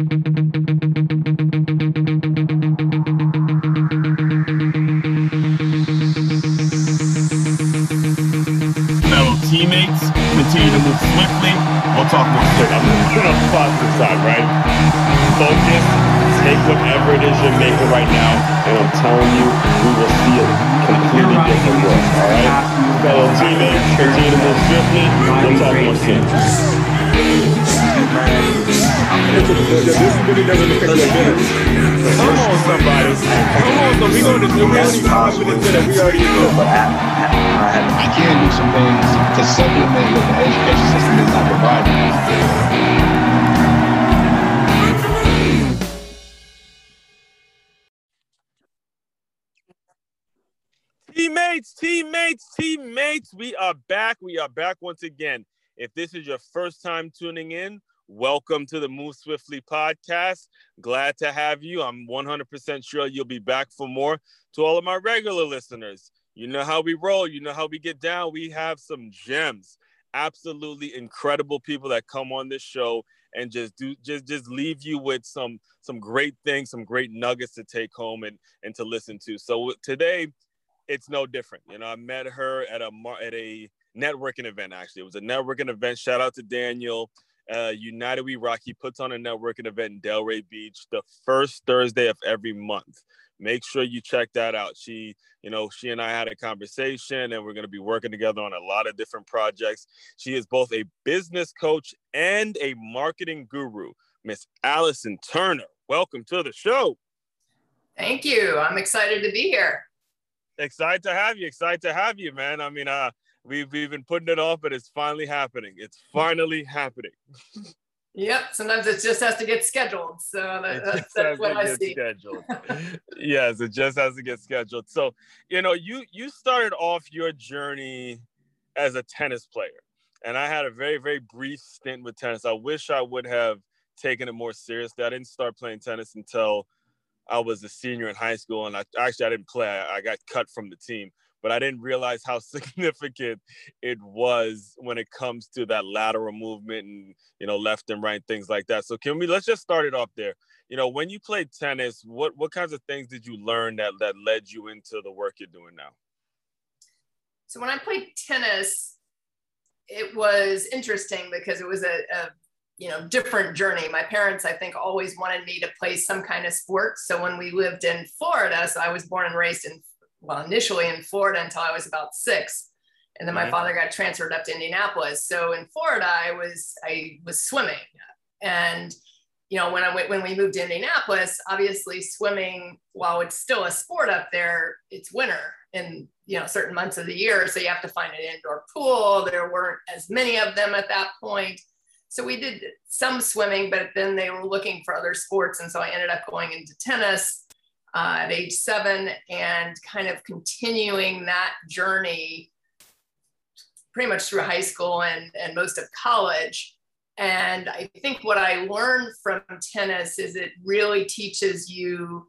Fellow teammates, continue to move swiftly. We'll talk more soon. I'm gonna put on the positive side, right? Focus, take whatever it is you're making right now, and I'm telling you, we will see a completely different world, all right? Fellow teammates, continue to move swiftly. We'll talk more soon. Come on, somebody. Come on, so we gonna do really confident that we already know. I can do some things to supplement what the education system is not providing. Teammates, teammates, teammates, we are back. We are back once again. If this is your first time tuning in, welcome to the Move Swiftly podcast. Glad to have you. I'm 100% sure you'll be back for more. To all of my regular listeners, you know how we roll, you know how we get down. We have some gems, absolutely incredible people that come on this show and just do just just leave you with some some great things, some great nuggets to take home and and to listen to. So today it's no different. You know, I met her at a at a networking event. Actually, it was a networking event. Shout out to Daniel. Uh, United We Rock. He puts on a networking event in Delray Beach the first Thursday of every month. Make sure you check that out. She, you know, she and I had a conversation, and we're going to be working together on a lot of different projects. She is both a business coach and a marketing guru. Miss Allison Turner, welcome to the show. Thank you. I'm excited to be here. Excited to have you. Excited to have you, man. I mean, uh, we've we've been putting it off, but it's finally happening. It's finally happening. Yep. Sometimes it just has to get scheduled. So that, that's, that's what I see. Scheduled. yes, it just has to get scheduled. So, you know, you you started off your journey as a tennis player, and I had a very very brief stint with tennis. I wish I would have taken it more seriously. I didn't start playing tennis until I was a senior in high school, and I actually I didn't play. I, I got cut from the team but I didn't realize how significant it was when it comes to that lateral movement and you know left and right things like that. So can we let's just start it off there. You know, when you played tennis, what what kinds of things did you learn that that led you into the work you're doing now? So when I played tennis, it was interesting because it was a, a you know different journey my parents i think always wanted me to play some kind of sport so when we lived in florida so i was born and raised in well, initially in Florida until I was about six. And then my father got transferred up to Indianapolis. So in Florida, I was I was swimming, and you know when I went when we moved to Indianapolis, obviously swimming, while it's still a sport up there, it's winter in you know certain months of the year, so you have to find an indoor pool. There weren't as many of them at that point, so we did some swimming, but then they were looking for other sports, and so I ended up going into tennis uh, at age seven and kind of continuing that journey pretty much through high school and, and most of college. And I think what I learned from tennis is it really teaches you,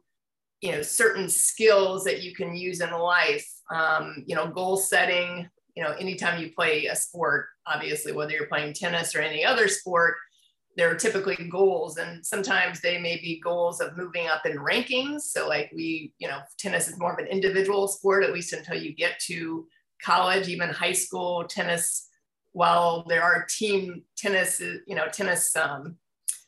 you know, certain skills that you can use in life. Um, you know, goal setting. You know, anytime you play a sport, obviously, whether you're playing tennis or any other sport, there are typically goals and sometimes they may be goals of moving up in rankings. So like we you know tennis is more of an individual sport at least until you get to college even high school tennis. While there are team tennis you know tennis um,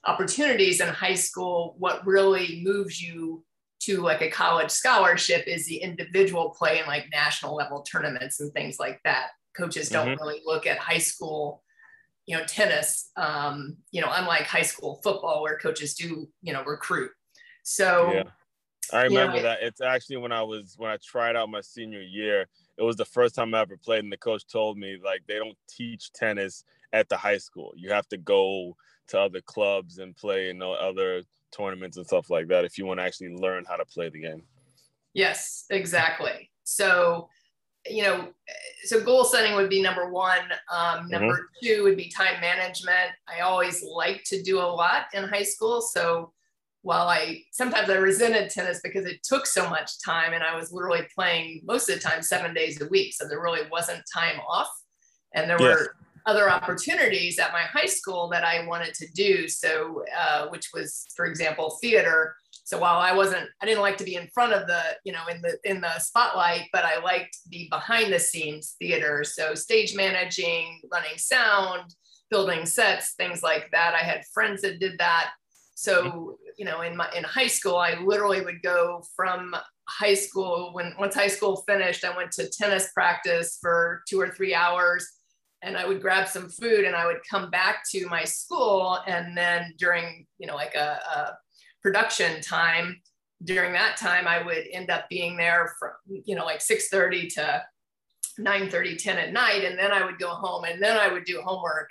opportunities in high school what really moves you to like a college scholarship is the individual play in like national level tournaments and things like that. Coaches don't mm-hmm. really look at high school you know, tennis, um, you know, unlike high school football where coaches do, you know, recruit. So yeah. I remember you know, that. It's actually when I was when I tried out my senior year, it was the first time I ever played, and the coach told me like they don't teach tennis at the high school. You have to go to other clubs and play in other tournaments and stuff like that if you want to actually learn how to play the game. Yes, exactly. So you know, so goal setting would be number one. Um, number mm-hmm. two would be time management. I always liked to do a lot in high school. So while I sometimes I resented tennis because it took so much time and I was literally playing most of the time seven days a week. So there really wasn't time off. And there yes. were other opportunities at my high school that I wanted to do. So, uh, which was, for example, theater. So while I wasn't, I didn't like to be in front of the, you know, in the in the spotlight, but I liked the behind the scenes theater. So stage managing, running sound, building sets, things like that. I had friends that did that. So, mm-hmm. you know, in my in high school, I literally would go from high school when once high school finished, I went to tennis practice for two or three hours and I would grab some food and I would come back to my school. And then during, you know, like a, a production time, during that time, I would end up being there from, you know, like 6.30 to 9.30, 10 at night. And then I would go home and then I would do homework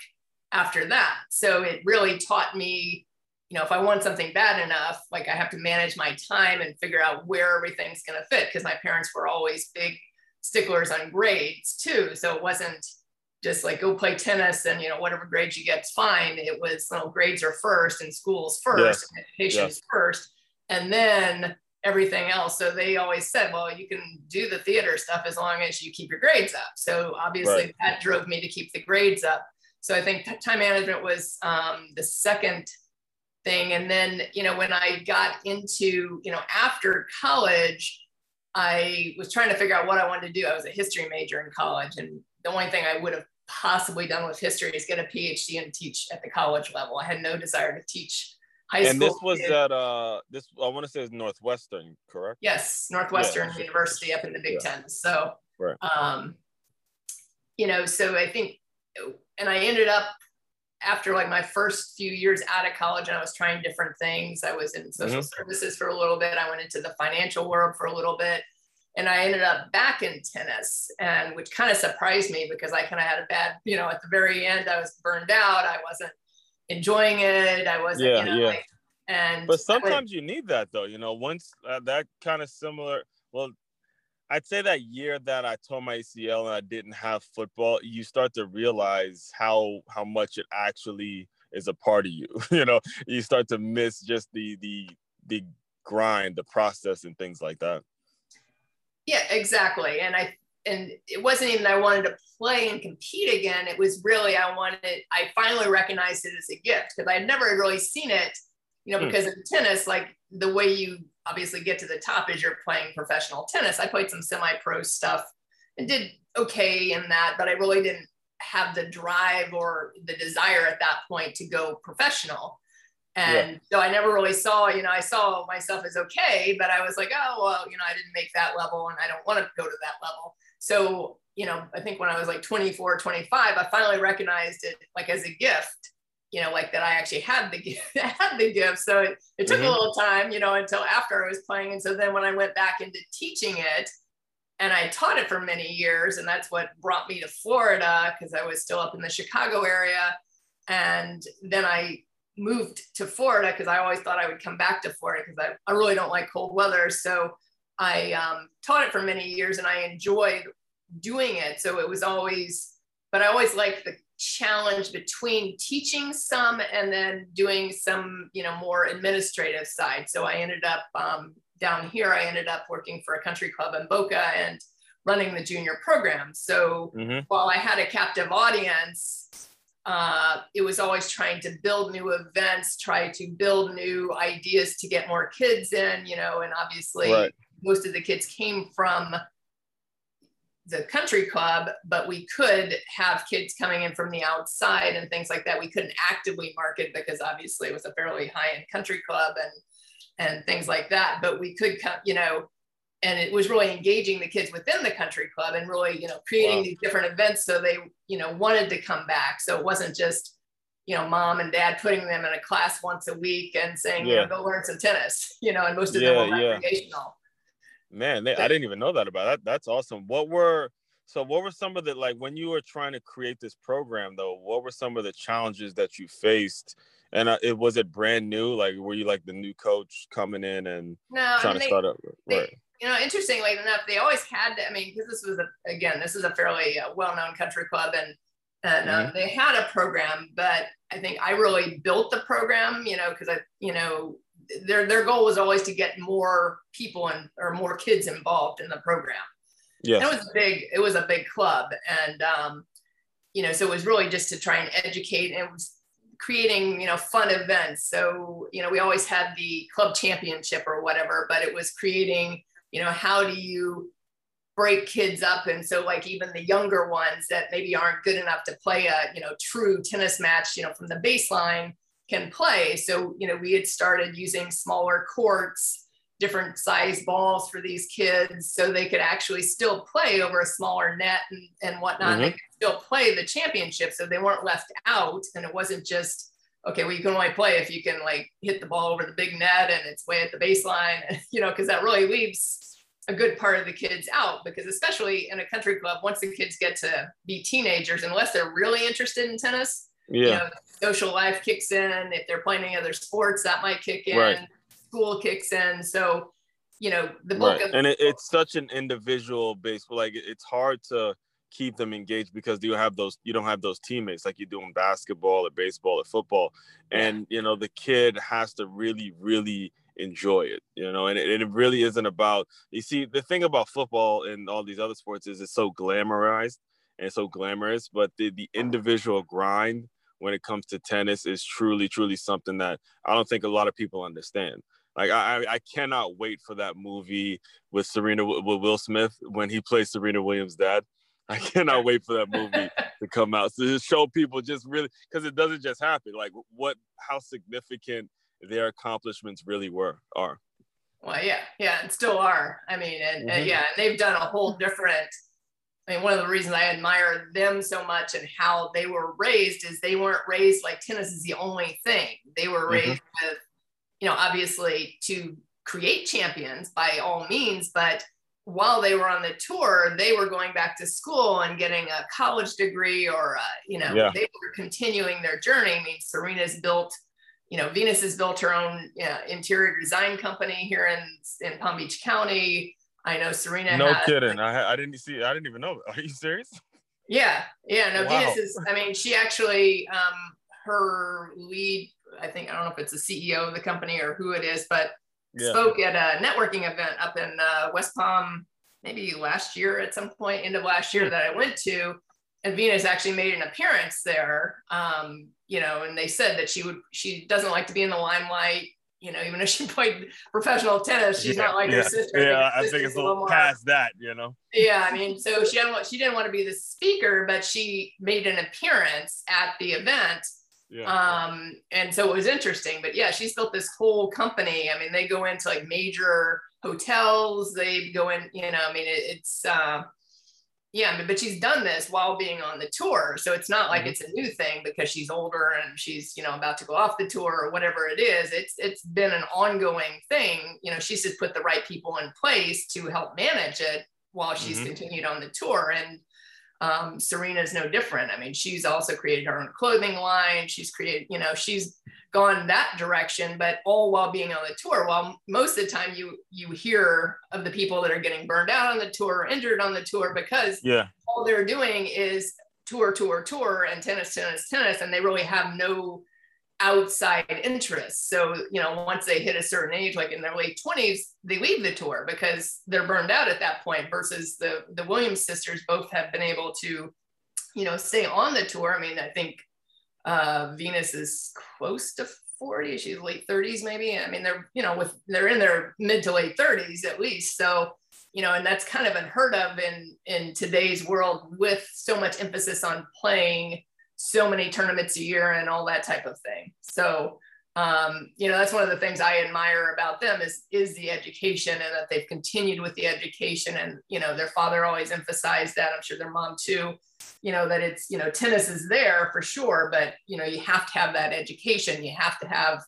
after that. So it really taught me, you know, if I want something bad enough, like I have to manage my time and figure out where everything's going to fit. Because my parents were always big sticklers on grades too. So it wasn't, just like go play tennis and you know whatever grades you get is fine. It was you know grades are first and schools first education is first and then everything else. So they always said well you can do the theater stuff as long as you keep your grades up. So obviously right. that drove me to keep the grades up. So i think time management was um, the second thing. And then you know when i got into you know after college i was trying to figure out what i wanted to do. I was a history major in college and the only thing i would have possibly done with history is get a PhD and teach at the college level. I had no desire to teach high and school. And this was kids. at uh this I want to say is Northwestern, correct? Yes, Northwestern yeah. University up in the Big yeah. Ten. So right. um you know, so I think and I ended up after like my first few years out of college and I was trying different things. I was in social mm-hmm. services for a little bit. I went into the financial world for a little bit and I ended up back in tennis, and which kind of surprised me because I kind of had a bad, you know, at the very end, I was burned out. I wasn't enjoying it. I wasn't, yeah, you know, yeah. Like, and but sometimes you need that though, you know. Once uh, that kind of similar, well, I'd say that year that I tore my ACL and I didn't have football, you start to realize how how much it actually is a part of you. you know, you start to miss just the the the grind, the process, and things like that. Yeah, exactly. And I and it wasn't even I wanted to play and compete again. It was really I wanted. I finally recognized it as a gift because I had never really seen it. You know, mm. because in tennis, like the way you obviously get to the top is you're playing professional tennis. I played some semi-pro stuff and did okay in that, but I really didn't have the drive or the desire at that point to go professional. And yeah. so I never really saw, you know, I saw myself as okay, but I was like, oh, well, you know, I didn't make that level and I don't want to go to that level. So, you know, I think when I was like 24, 25, I finally recognized it like as a gift, you know, like that I actually had the gift, had the gift. So it, it took mm-hmm. a little time, you know, until after I was playing. And so then when I went back into teaching it, and I taught it for many years, and that's what brought me to Florida because I was still up in the Chicago area. And then I moved to Florida because I always thought I would come back to Florida because I, I really don't like cold weather. So I um, taught it for many years and I enjoyed doing it. So it was always, but I always liked the challenge between teaching some and then doing some, you know, more administrative side. So I ended up um, down here, I ended up working for a country club in Boca and running the junior program. So mm-hmm. while I had a captive audience, uh, it was always trying to build new events, try to build new ideas to get more kids in, you know, and obviously right. most of the kids came from the country club, but we could have kids coming in from the outside and things like that. We couldn't actively market because obviously it was a fairly high end country club and and things like that. But we could come, you know, and it was really engaging the kids within the country club and really you know creating wow. these different events so they you know wanted to come back. So it wasn't just you know mom and dad putting them in a class once a week and saying yeah. you know go learn some tennis you know and most of yeah, them were recreational. Yeah. man they, i didn't even know that about that. That's awesome. What were so what were some of the like when you were trying to create this program though what were some of the challenges that you faced? And uh, it was it brand new? Like were you like the new coach coming in and no, trying I mean, to they, start up? right you know, interestingly enough, they always had. to, I mean, because this was a, again, this is a fairly uh, well-known country club, and and um, mm-hmm. they had a program, but I think I really built the program. You know, because I, you know, their their goal was always to get more people and or more kids involved in the program. Yeah, it was a big. It was a big club, and um, you know, so it was really just to try and educate and it was creating, you know, fun events. So, you know, we always had the club championship or whatever, but it was creating, you know, how do you break kids up? And so like even the younger ones that maybe aren't good enough to play a you know true tennis match you know from the baseline can play. So you know we had started using smaller courts different size balls for these kids so they could actually still play over a smaller net and, and whatnot. Mm-hmm. they could still play the championship so they weren't left out. And it wasn't just okay well you can only play if you can like hit the ball over the big net and it's way at the baseline you know because that really leaves a good part of the kids out because especially in a country club once the kids get to be teenagers unless they're really interested in tennis yeah you know, social life kicks in if they're playing any other sports that might kick in right. school kicks in so you know the book right. and it, it's such an individual base like it's hard to keep them engaged because you have those you don't have those teammates like you do in basketball or baseball or football and you know the kid has to really really enjoy it, you know, and it, it really isn't about, you see, the thing about football and all these other sports is it's so glamorized and so glamorous, but the, the individual grind when it comes to tennis is truly, truly something that I don't think a lot of people understand. Like I, I cannot wait for that movie with Serena with Will Smith when he plays Serena Williams' dad. I cannot wait for that movie to come out. So just show people just really because it doesn't just happen. Like what how significant their accomplishments really were are. Well, yeah, yeah, and still are. I mean, and, mm-hmm. and yeah, and they've done a whole different. I mean, one of the reasons I admire them so much and how they were raised is they weren't raised like tennis is the only thing. They were mm-hmm. raised mm-hmm. with, you know, obviously to create champions by all means, but while they were on the tour, they were going back to school and getting a college degree or, uh, you know, yeah. they were continuing their journey. I mean, Serena's built you know, Venus has built her own you know, interior design company here in, in Palm Beach County. I know Serena. No has, kidding. I, I didn't see. I didn't even know. Are you serious? Yeah, yeah. No, wow. Venus is. I mean, she actually, um, her lead. I think I don't know if it's the CEO of the company or who it is, but yeah. spoke at a networking event up in uh, West Palm, maybe last year at some point, end of last year that I went to, and Venus actually made an appearance there. Um, you know, and they said that she would, she doesn't like to be in the limelight. You know, even if she played professional tennis, she's yeah, not like yeah. her sister. Yeah, I think it's a little past that, you know. Yeah, I mean, so she didn't want, she didn't want to be the speaker, but she made an appearance at the event. Yeah. Um, and so it was interesting. But yeah, she's built this whole company. I mean, they go into like major hotels. They go in, you know, I mean, it, it's uh, yeah, but she's done this while being on the tour. So it's not like mm-hmm. it's a new thing because she's older and she's, you know, about to go off the tour or whatever it is. It's it's been an ongoing thing. You know, she's just put the right people in place to help manage it while she's mm-hmm. continued on the tour. And um, is no different. I mean, she's also created her own clothing line. She's created, you know, she's gone that direction, but all while being on the tour. While most of the time you you hear of the people that are getting burned out on the tour or injured on the tour because yeah. all they're doing is tour, tour, tour, and tennis, tennis, tennis, and they really have no outside interests. So, you know, once they hit a certain age, like in their late 20s, they leave the tour because they're burned out at that point versus the the Williams sisters both have been able to, you know, stay on the tour. I mean, I think uh, Venus is close to 40. She's late 30s, maybe. I mean, they're, you know, with they're in their mid to late 30s at least. So, you know, and that's kind of unheard of in in today's world with so much emphasis on playing so many tournaments a year and all that type of thing. So, um, you know, that's one of the things I admire about them is is the education and that they've continued with the education. And you know, their father always emphasized that. I'm sure their mom too you know that it's you know tennis is there for sure but you know you have to have that education you have to have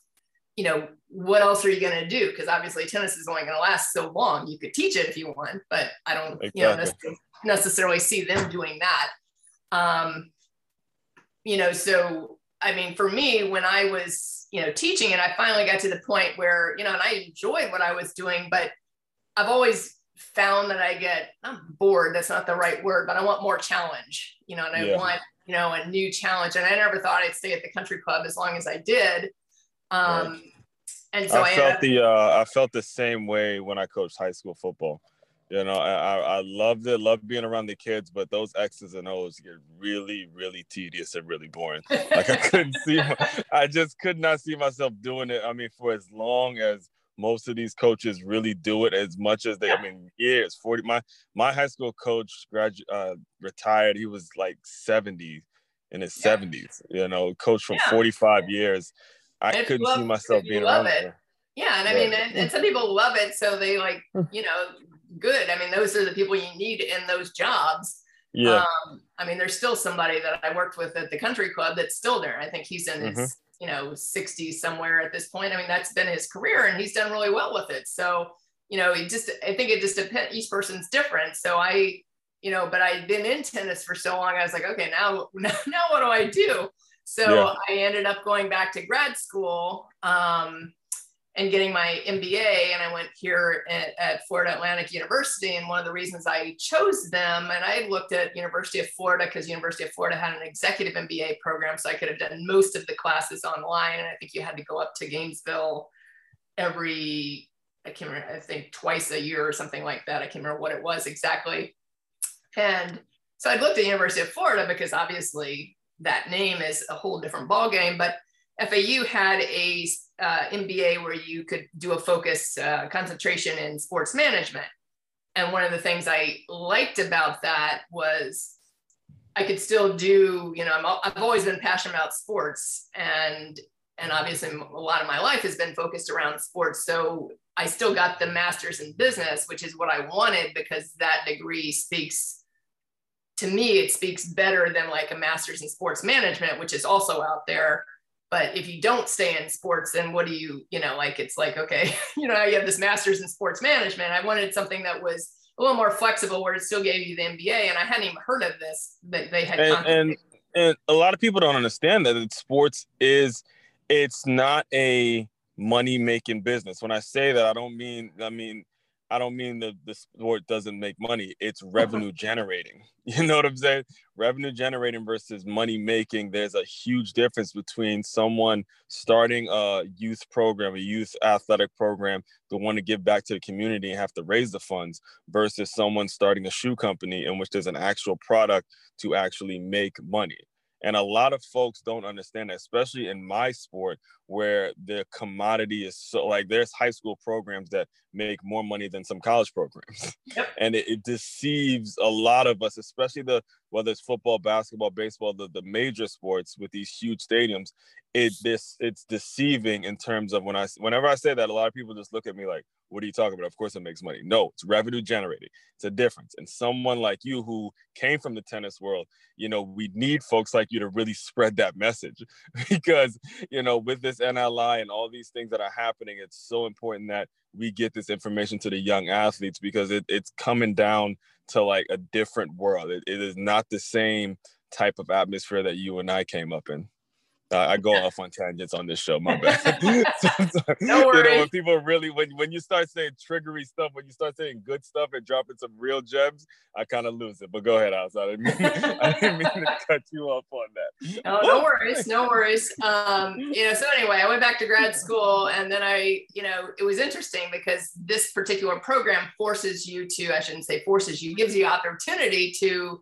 you know what else are you going to do because obviously tennis is only going to last so long you could teach it if you want but i don't exactly. you know necessarily see them doing that um you know so i mean for me when i was you know teaching and i finally got to the point where you know and i enjoyed what i was doing but i've always found that I get I'm bored. That's not the right word, but I want more challenge, you know, and I yeah. want, you know, a new challenge. And I never thought I'd stay at the country club as long as I did. Um, right. and so I, I felt the, uh, I felt the same way when I coached high school football. You know, I, I loved it, loved being around the kids, but those X's and O's get really, really tedious and really boring. Like I couldn't see, my, I just could not see myself doing it. I mean, for as long as most of these coaches really do it, as much as they, I mean, years, 40. My my high school coach graduated, uh, retired. He was like 70 in his yeah. 70s. You know, coach for yeah. 45 years. I couldn't love, see myself being around it. There. Yeah, and I mean, and, and some people love it, so they like, you know, good. I mean, those are the people you need in those jobs. Yeah. Um, I mean, there's still somebody that I worked with at the country club that's still there. I think he's in his, mm-hmm. you know, 60s somewhere at this point. I mean, that's been his career and he's done really well with it. So, you know, it just, I think it just depends. Each person's different. So I, you know, but I'd been in tennis for so long. I was like, okay, now, now, now what do I do? So yeah. I ended up going back to grad school. Um, and getting my MBA. And I went here at, at, Florida Atlantic University. And one of the reasons I chose them, and I looked at University of Florida because University of Florida had an executive MBA program. So I could have done most of the classes online. And I think you had to go up to Gainesville every, I can't remember, I think twice a year or something like that. I can't remember what it was exactly. And so I looked at University of Florida because obviously that name is a whole different ballgame. But FAU had a uh, MBA where you could do a focus uh, concentration in sports management. And one of the things I liked about that was I could still do, you know, I'm, I've always been passionate about sports and and obviously a lot of my life has been focused around sports. So I still got the master's in business, which is what I wanted because that degree speaks to me, it speaks better than like a master's in sports management, which is also out there but if you don't stay in sports then what do you you know like it's like okay you know you have this master's in sports management. I wanted something that was a little more flexible where it still gave you the mba and i hadn't even heard of this that they had and, and, and a lot of people don't understand that sports is it's not a money making business. When i say that i don't mean i mean I don't mean that the sport doesn't make money. It's uh-huh. revenue generating. You know what I'm saying? Revenue generating versus money making. There's a huge difference between someone starting a youth program, a youth athletic program, to want to give back to the community and have to raise the funds versus someone starting a shoe company in which there's an actual product to actually make money. And a lot of folks don't understand that, especially in my sport, where the commodity is so like there's high school programs that make more money than some college programs. Yep. and it, it, deceives a lot of us, especially the whether it's football, basketball, baseball, the, the major sports with these huge stadiums. It this it's deceiving in terms of when I whenever I say that, a lot of people just look at me like, what are you talking about? Of course it makes money. No, it's revenue generating. It's a difference. And someone like you who came from the tennis world, you know, we need folks like you to really spread that message because, you know, with this NLI and all these things that are happening, it's so important that we get this information to the young athletes because it, it's coming down to like a different world. It, it is not the same type of atmosphere that you and I came up in. Uh, I go off on tangents on this show. My bad. no worries. You know, when people really, when when you start saying triggery stuff, when you start saying good stuff and dropping some real gems, I kind of lose it. But go ahead, Alice. I didn't mean, I didn't mean to cut you off on that. No, no worries, no worries. Um, you know, so anyway, I went back to grad school, and then I, you know, it was interesting because this particular program forces you to, I shouldn't say forces you, gives you opportunity to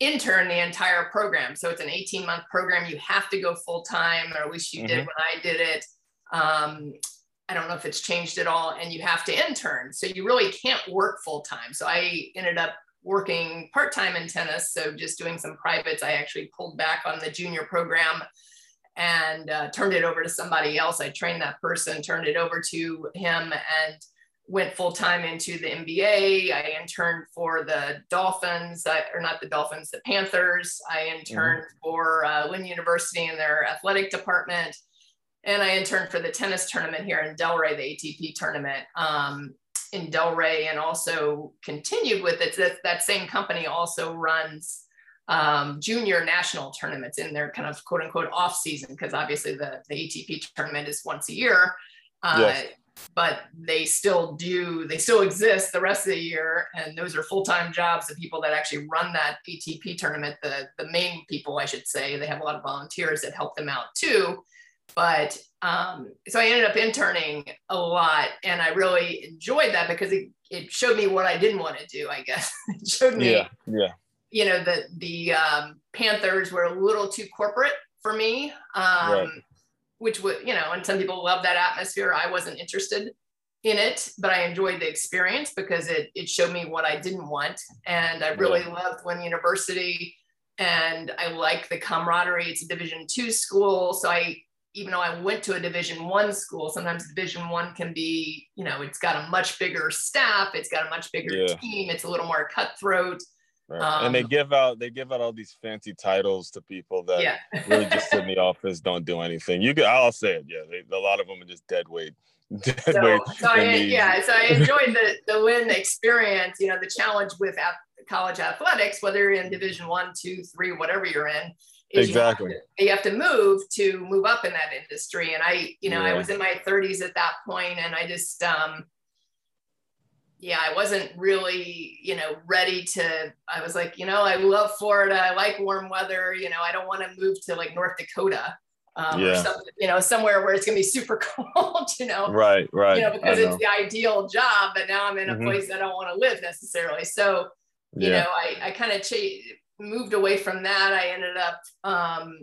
intern the entire program. So it's an 18 month program. You have to go full time, or at least you mm-hmm. did when I did it. Um, I don't know if it's changed at all. And you have to intern. So you really can't work full time. So I ended up working part time in tennis. So just doing some privates. I actually pulled back on the junior program and uh, turned it over to somebody else. I trained that person, turned it over to him. And went full time into the MBA. I interned for the Dolphins, uh, or not the Dolphins, the Panthers. I interned mm-hmm. for uh, Lynn University in their athletic department. And I interned for the tennis tournament here in Delray, the ATP tournament um, in Delray, and also continued with it. That, that same company also runs um, junior national tournaments in their kind of quote unquote off season, because obviously the, the ATP tournament is once a year. Uh, yes but they still do they still exist the rest of the year and those are full-time jobs the people that actually run that atp tournament the the main people i should say they have a lot of volunteers that help them out too but um, so I ended up interning a lot, and I really enjoyed that because it, it showed me what I didn't want to do. I guess it showed me, yeah, yeah. You know, the the um, Panthers were a little too corporate for me, um, right. Which would you know, and some people love that atmosphere. I wasn't interested in it, but I enjoyed the experience because it it showed me what I didn't want, and I really yeah. loved Lynn University, and I like the camaraderie. It's a Division two school, so I even though I went to a division one school, sometimes division one can be, you know, it's got a much bigger staff, it's got a much bigger yeah. team, it's a little more cutthroat. Right. Um, and they um, give out they give out all these fancy titles to people that yeah. really just sit in the office, don't do anything. You could, I'll say it, yeah. They, a lot of them are just dead weight. Dead so, weight so I, yeah, so I enjoyed the the Lynn experience. You know, the challenge with college athletics, whether you're in Division One, Two, Three, whatever you're in, exactly you have, to, you have, to, move to move up in that industry and i you know yeah. i was in my 30s at that point and i just um yeah i wasn't really you know ready to i was like you know i love florida i like warm weather you know i don't want to move to like north dakota um, yeah. or something, you know, somewhere where it's going to be super cold, you know, right, right. You know, because it's the ideal job, but now I'm in a mm-hmm. place that I don't want to live necessarily. So, you yeah. know, I, I kind of ch- moved away from that. I ended up, um,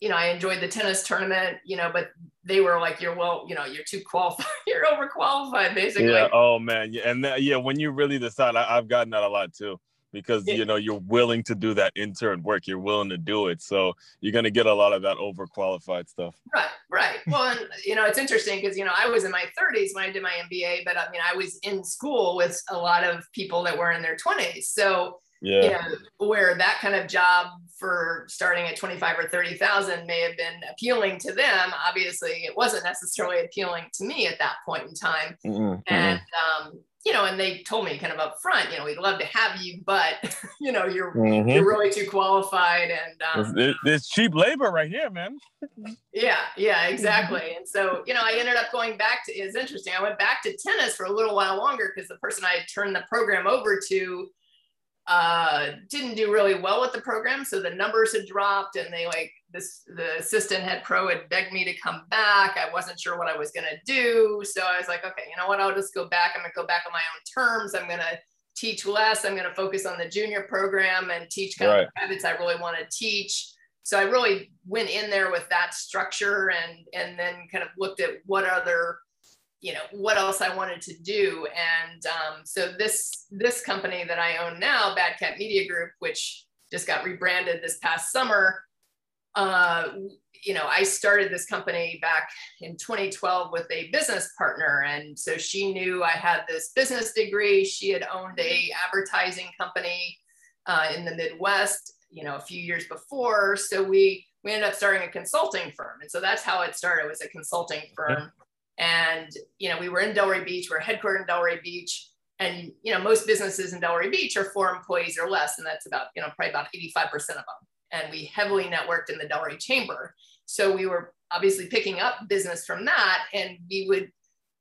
you know, I enjoyed the tennis tournament, you know, but they were like, you're well, you know, you're too qualified, you're overqualified, basically. Yeah. Oh man. Yeah. And that, yeah, when you really decide, I, have gotten that a lot too, because you know you're willing to do that intern work, you're willing to do it, so you're gonna get a lot of that overqualified stuff. Right. Right. Well, and you know, it's interesting because you know I was in my 30s when I did my MBA, but I mean I was in school with a lot of people that were in their 20s, so yeah. You know, where that kind of job for starting at 25 or 30,000 may have been appealing to them. Obviously, it wasn't necessarily appealing to me at that point in time. Mm-hmm. And, um, you know, and they told me kind of up front, you know, we'd love to have you, but you know, you're mm-hmm. you're really too qualified, and um, it's, it's, cheap labor right here, man. yeah, yeah, exactly. And so, you know, I ended up going back to. It's interesting. I went back to tennis for a little while longer because the person I had turned the program over to uh, didn't do really well with the program. So the numbers had dropped and they like this, the assistant head pro had begged me to come back. I wasn't sure what I was going to do. So I was like, okay, you know what? I'll just go back. I'm going to go back on my own terms. I'm going to teach less. I'm going to focus on the junior program and teach kind right. of habits I really want to teach. So I really went in there with that structure and, and then kind of looked at what other you know what else I wanted to do. And um, so this this company that I own now, Bad Cat Media Group, which just got rebranded this past summer. Uh, you know, I started this company back in 2012 with a business partner, and so she knew I had this business degree. She had owned a advertising company uh, in the Midwest, you know, a few years before. So we we ended up starting a consulting firm, and so that's how it started. It was a consulting firm. And, you know, we were in Delray Beach, we're headquartered in Delray Beach. And, you know, most businesses in Delray Beach are four employees or less. And that's about, you know, probably about 85% of them. And we heavily networked in the Delray Chamber. So we were obviously picking up business from that. And we would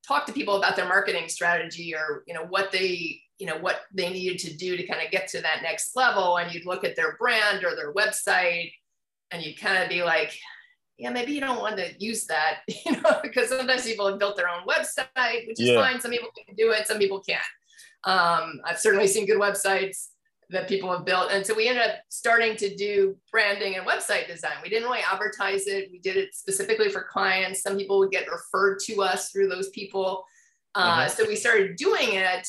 talk to people about their marketing strategy or, you know, what they, you know, what they needed to do to kind of get to that next level. And you'd look at their brand or their website and you'd kind of be like, yeah, maybe you don't want to use that, you know, because sometimes people have built their own website, which is yeah. fine. Some people can do it, some people can't. Um, I've certainly seen good websites that people have built. And so we ended up starting to do branding and website design. We didn't really advertise it. We did it specifically for clients. Some people would get referred to us through those people. Uh, mm-hmm. So we started doing it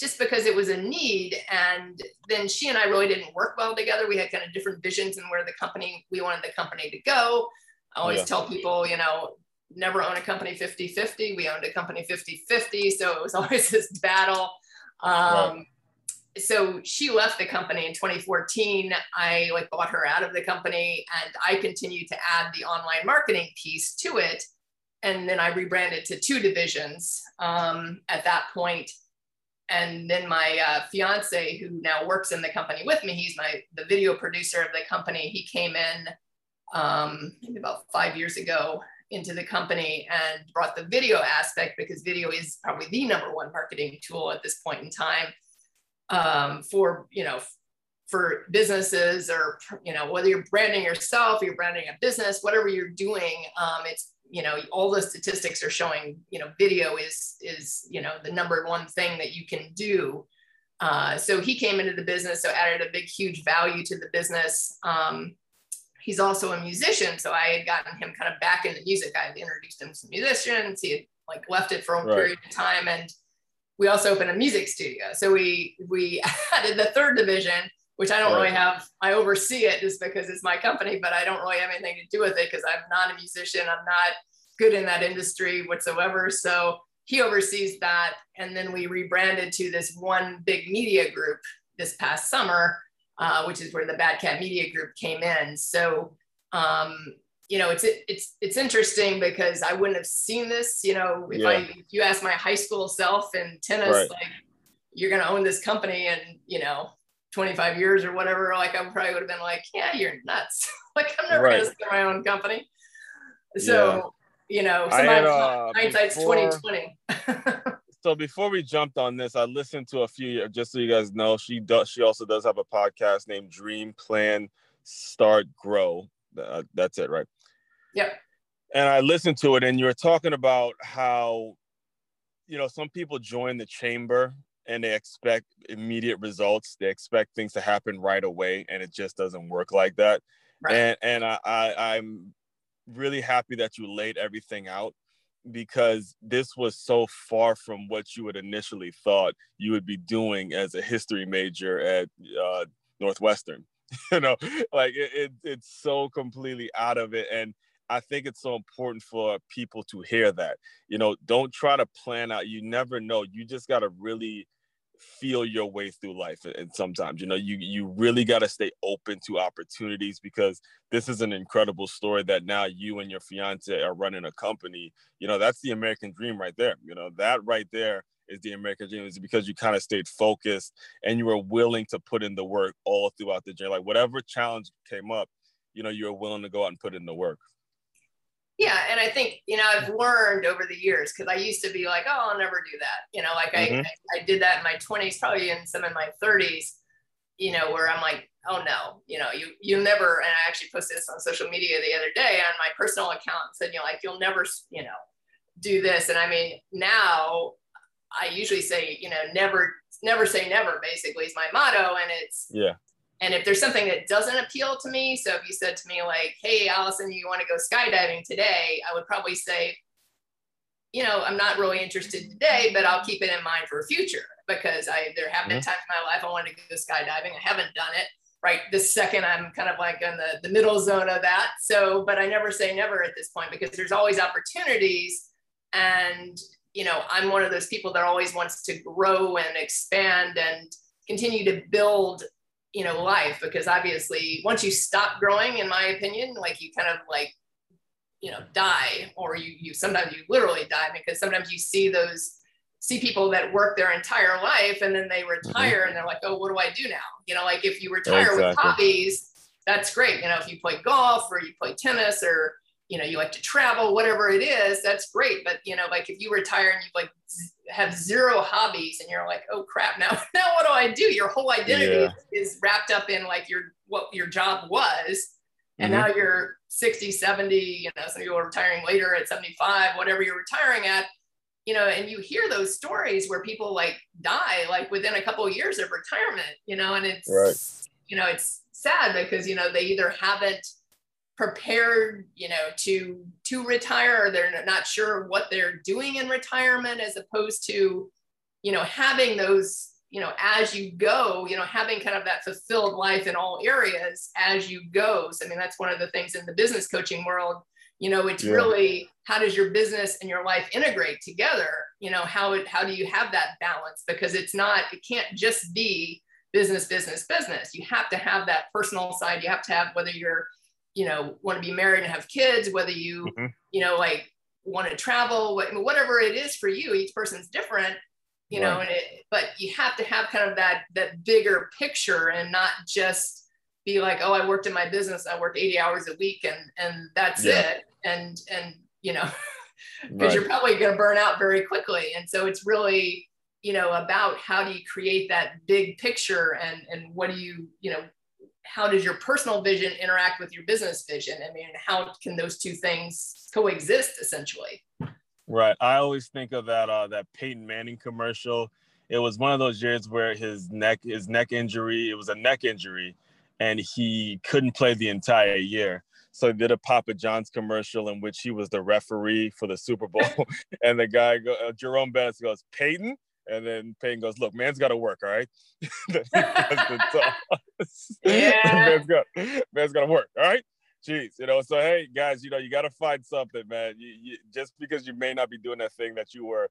just because it was a need. And then she and I really didn't work well together. We had kind of different visions and where the company, we wanted the company to go. I always yeah. tell people, you know, never own a company 50 50. We owned a company 50 50. So it was always this battle. Um, right. So she left the company in 2014. I like bought her out of the company and I continued to add the online marketing piece to it. And then I rebranded to two divisions um, at that point and then my uh, fiance who now works in the company with me he's my the video producer of the company. He came in um, maybe about five years ago into the company and brought the video aspect because video is probably the number one marketing tool at this point in time um, for you know for businesses or you know whether you're branding yourself you're branding a business whatever you're doing um, it's you know all the statistics are showing you know video is is you know the number one thing that you can do. Uh, so he came into the business so added a big huge value to the business. Um, he's also a musician so i had gotten him kind of back into music. I had introduced him to musicians. He had like left it for a right. period of time and we also opened a music studio. So we we added the third division which I don't right. really have. I oversee it just because it's my company, but I don't really have anything to do with it because I'm not a musician. I'm not good in that industry whatsoever. So he oversees that. And then we rebranded to this one big media group this past summer, uh, which is where the Bad Cat Media Group came in. So, um, you know, it's it's it's interesting because I wouldn't have seen this. You know, if yeah. I if you ask my high school self in tennis, right. like you're going to own this company, and you know, 25 years or whatever, like I probably would have been like, yeah, you're nuts. like I'm never right. gonna start my own company. So, yeah. you know, sometimes uh, hindsight's before, 2020. so before we jumped on this, I listened to a few just so you guys know, she does she also does have a podcast named Dream Plan Start Grow. Uh, that's it, right? Yep. And I listened to it and you were talking about how you know some people join the chamber and they expect immediate results. They expect things to happen right away, and it just doesn't work like that. Right. And and I, I I'm really happy that you laid everything out because this was so far from what you had initially thought you would be doing as a history major at uh, Northwestern. you know, like it, it, it's so completely out of it. And I think it's so important for people to hear that. You know, don't try to plan out. You never know. You just got to really feel your way through life and sometimes you know you you really got to stay open to opportunities because this is an incredible story that now you and your fiance are running a company. You know that's the american dream right there. You know that right there is the american dream. Is because you kind of stayed focused and you were willing to put in the work all throughout the journey. Like whatever challenge came up you know you were willing to go out and put in the work yeah and i think you know i've learned over the years because i used to be like oh i'll never do that. You know like mm-hmm. I, I did that in my 20s probably in some in my 30s you know where i'm like oh no you know you you never and i actually posted this on social media the other day on my personal account and said you know like you'll never you know do this and i mean now i usually say you know never never say never basically is my motto and it's yeah and if there's something that doesn't appeal to me, so if you said to me, like, hey, Allison, you want to go skydiving today, I would probably say, you know, I'm not really interested today, but I'll keep it in mind for future because I there have been mm-hmm. times in my life I wanted to go skydiving. I haven't done it. Right this second, I'm kind of like in the, the middle zone of that. So, but I never say never at this point because there's always opportunities. And, you know, I'm one of those people that always wants to grow and expand and continue to build you know life because obviously once you stop growing in my opinion like you kind of like you know die or you you sometimes you literally die because sometimes you see those see people that work their entire life and then they mm-hmm. retire mm-hmm. and they're like oh what do i do now you know like if you retire exactly. with hobbies that's great you know if you play golf or you play tennis or you know you like to travel whatever it is that's great but you know like if you retire and you like have zero hobbies and you're like oh crap now now what do i do your whole identity yeah. is wrapped up in like your what your job was and mm-hmm. now you're 60 70 you know some people are retiring later at 75 whatever you're retiring at you know and you hear those stories where people like die like within a couple of years of retirement you know and it's right. you know it's sad because you know they either haven't prepared you know to to retire or they're not sure what they're doing in retirement as opposed to you know having those you know as you go you know having kind of that fulfilled life in all areas as you go. So i mean that's one of the things in the business coaching world you know it's yeah. really how does your business and your life integrate together? You know how it how do you have that balance? Because it's not it can't just be business business business. You have to have that personal side. You have to have whether you're you know want to be married and have kids whether you mm-hmm. you know like want to travel whatever it is for you each person's different you right. know it, but you have to have kind of that that bigger picture and not just be like oh i worked in my business i worked 80 hours a week and and that's yeah. it and and you know because right. you're probably going to burn out very quickly and so it's really you know, about how do you create that big picture and, and what do you, you know, how does your personal vision interact with your business vision? I mean, how can those two things coexist essentially? Right. I always think of that uh, that Peyton Manning commercial. It was one of those years where his neck his neck injury, it was a neck injury, and he couldn't play the entire year. So he did a Papa John's commercial in which he was the referee for the Super Bowl, and the guy go, uh, Jerome Bettis goes, Peyton, and then Peyton goes, "Look, man's got to work, all right. yeah. man's got man's got to work, all right. Jeez, you know. So hey, guys, you know, you got to find something, man. You, you, just because you may not be doing that thing that you were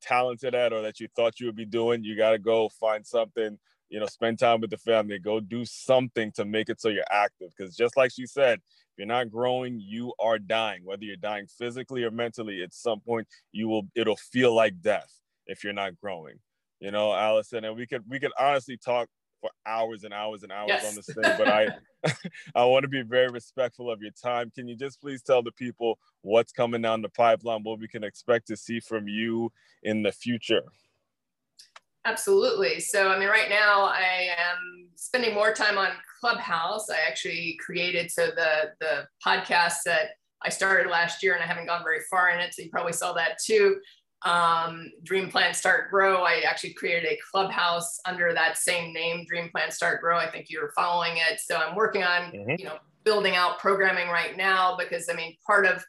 talented at or that you thought you would be doing, you got to go find something. You know, spend time with the family. Go do something to make it so you're active. Because just like she said, if you're not growing, you are dying. Whether you're dying physically or mentally, at some point you will. It'll feel like death if you're not growing. You know, Allison, and we could we could honestly talk for hours and hours and hours yes. on this thing, but I I want to be very respectful of your time. Can you just please tell the people what's coming down the pipeline, what we can expect to see from you in the future? Absolutely. So, I mean, right now I am spending more time on Clubhouse. I actually created so the the podcast that I started last year, and I haven't gone very far in it. So you probably saw that too um, Dream Plan Start Grow. I actually created a clubhouse under that same name, Dream Plan Start Grow. I think you're following it. So I'm working on, mm-hmm. you know, building out programming right now because I mean, part of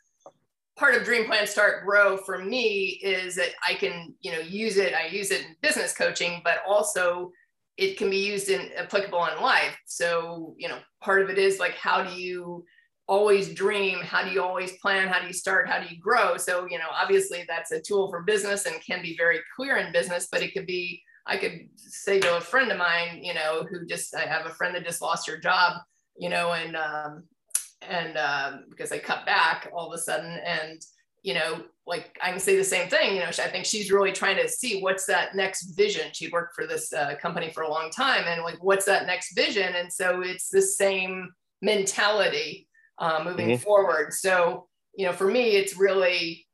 part of Dream Plan Start Grow for me is that I can, you know, use it. I use it in business coaching, but also it can be used in applicable in life. So, you know, part of it is like, how do you always dream how do you always plan? How do you start? How do you grow? So you know obviously that's a tool for business and can be very clear in business but it could be i could say to a friend of mine you know who just i have a friend that just lost her job you know and um and um because they cut back all of a sudden and you know like i can say the same thing you know i think she's really trying to see what's that next vision. She worked for this uh, company for a long time and like what's that next vision? And so it's the same mentality uh, moving mm-hmm. forward. So, you know, for me, it's really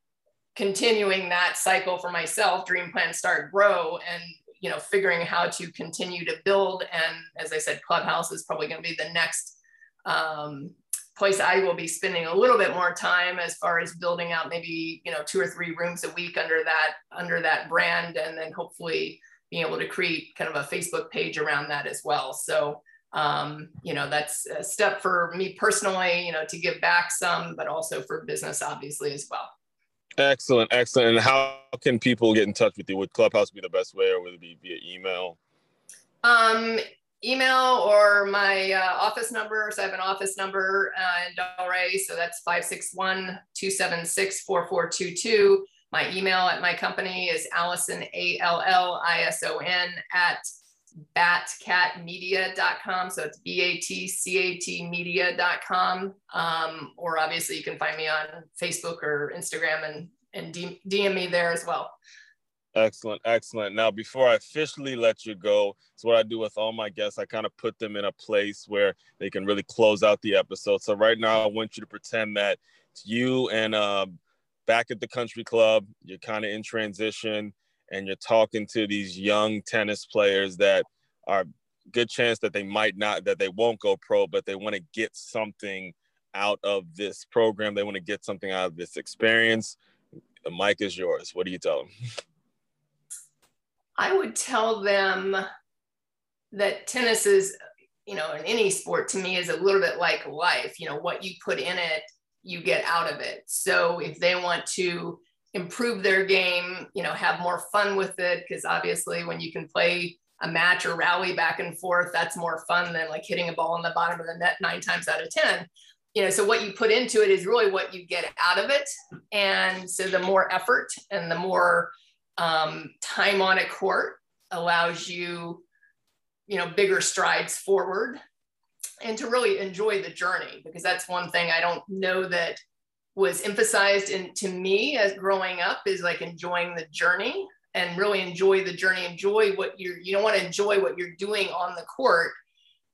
continuing that cycle for myself, dream, plan, start, grow, and, you know, figuring how to continue to build. And as I said, Clubhouse is probably going to be the next um, place I will be spending a little bit more time as far as building out maybe, you know, two or three rooms a week under that, under that brand. And then hopefully being able to create kind of a Facebook page around that as well. So, um, you know, that's a step for me personally, you know, to give back some, but also for business, obviously, as well. Excellent, excellent. And how can people get in touch with you? Would Clubhouse be the best way, or would it be via email? Um, email or my uh, office number. So I have an office number uh, in Delray. So that's 561 276 4422. My email at my company is Allison, A L L I S O N, at batcatmedia.com. So it's B A T C A T media.com. Um, or obviously you can find me on Facebook or Instagram and, and DM me there as well. Excellent, excellent. Now, before I officially let you go, it's what I do with all my guests. I kind of put them in a place where they can really close out the episode. So right now, I want you to pretend that it's you and uh, back at the country club. You're kind of in transition and you're talking to these young tennis players that are good chance that they might not that they won't go pro but they want to get something out of this program. They want to get something out of this experience. The mic is yours. What do you tell them i would tell them that tennis is you know in any sport to me is a little bit like life. You know what you put in it you get out of it. So if they want to improve their game, you know, have more fun with it. Because obviously, when you can play a match or rally back and forth, that's more fun than like hitting a ball in the bottom of the net nine times out of 10. You know, so what you put into it is really what you get out of it. And so the more effort and the more um, time on a court allows you, you know, bigger strides forward and to really enjoy the journey because that's one thing I don't know that was emphasized in to me as growing up is like enjoying the journey and really enjoy the journey enjoy what you're you don't want to enjoy what you're doing on the court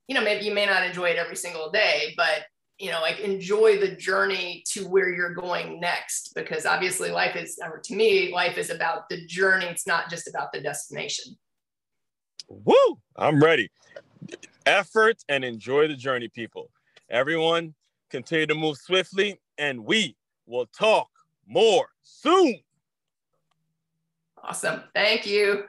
you know maybe you may not enjoy it every single day but you know, like enjoy the journey to where you're going next, because obviously life is, or to me, life is about the journey. It's not just about the destination. Woo! I'm ready. Effort and enjoy the journey, people. Everyone, continue to move swiftly, and we will talk more soon. Awesome. Thank you.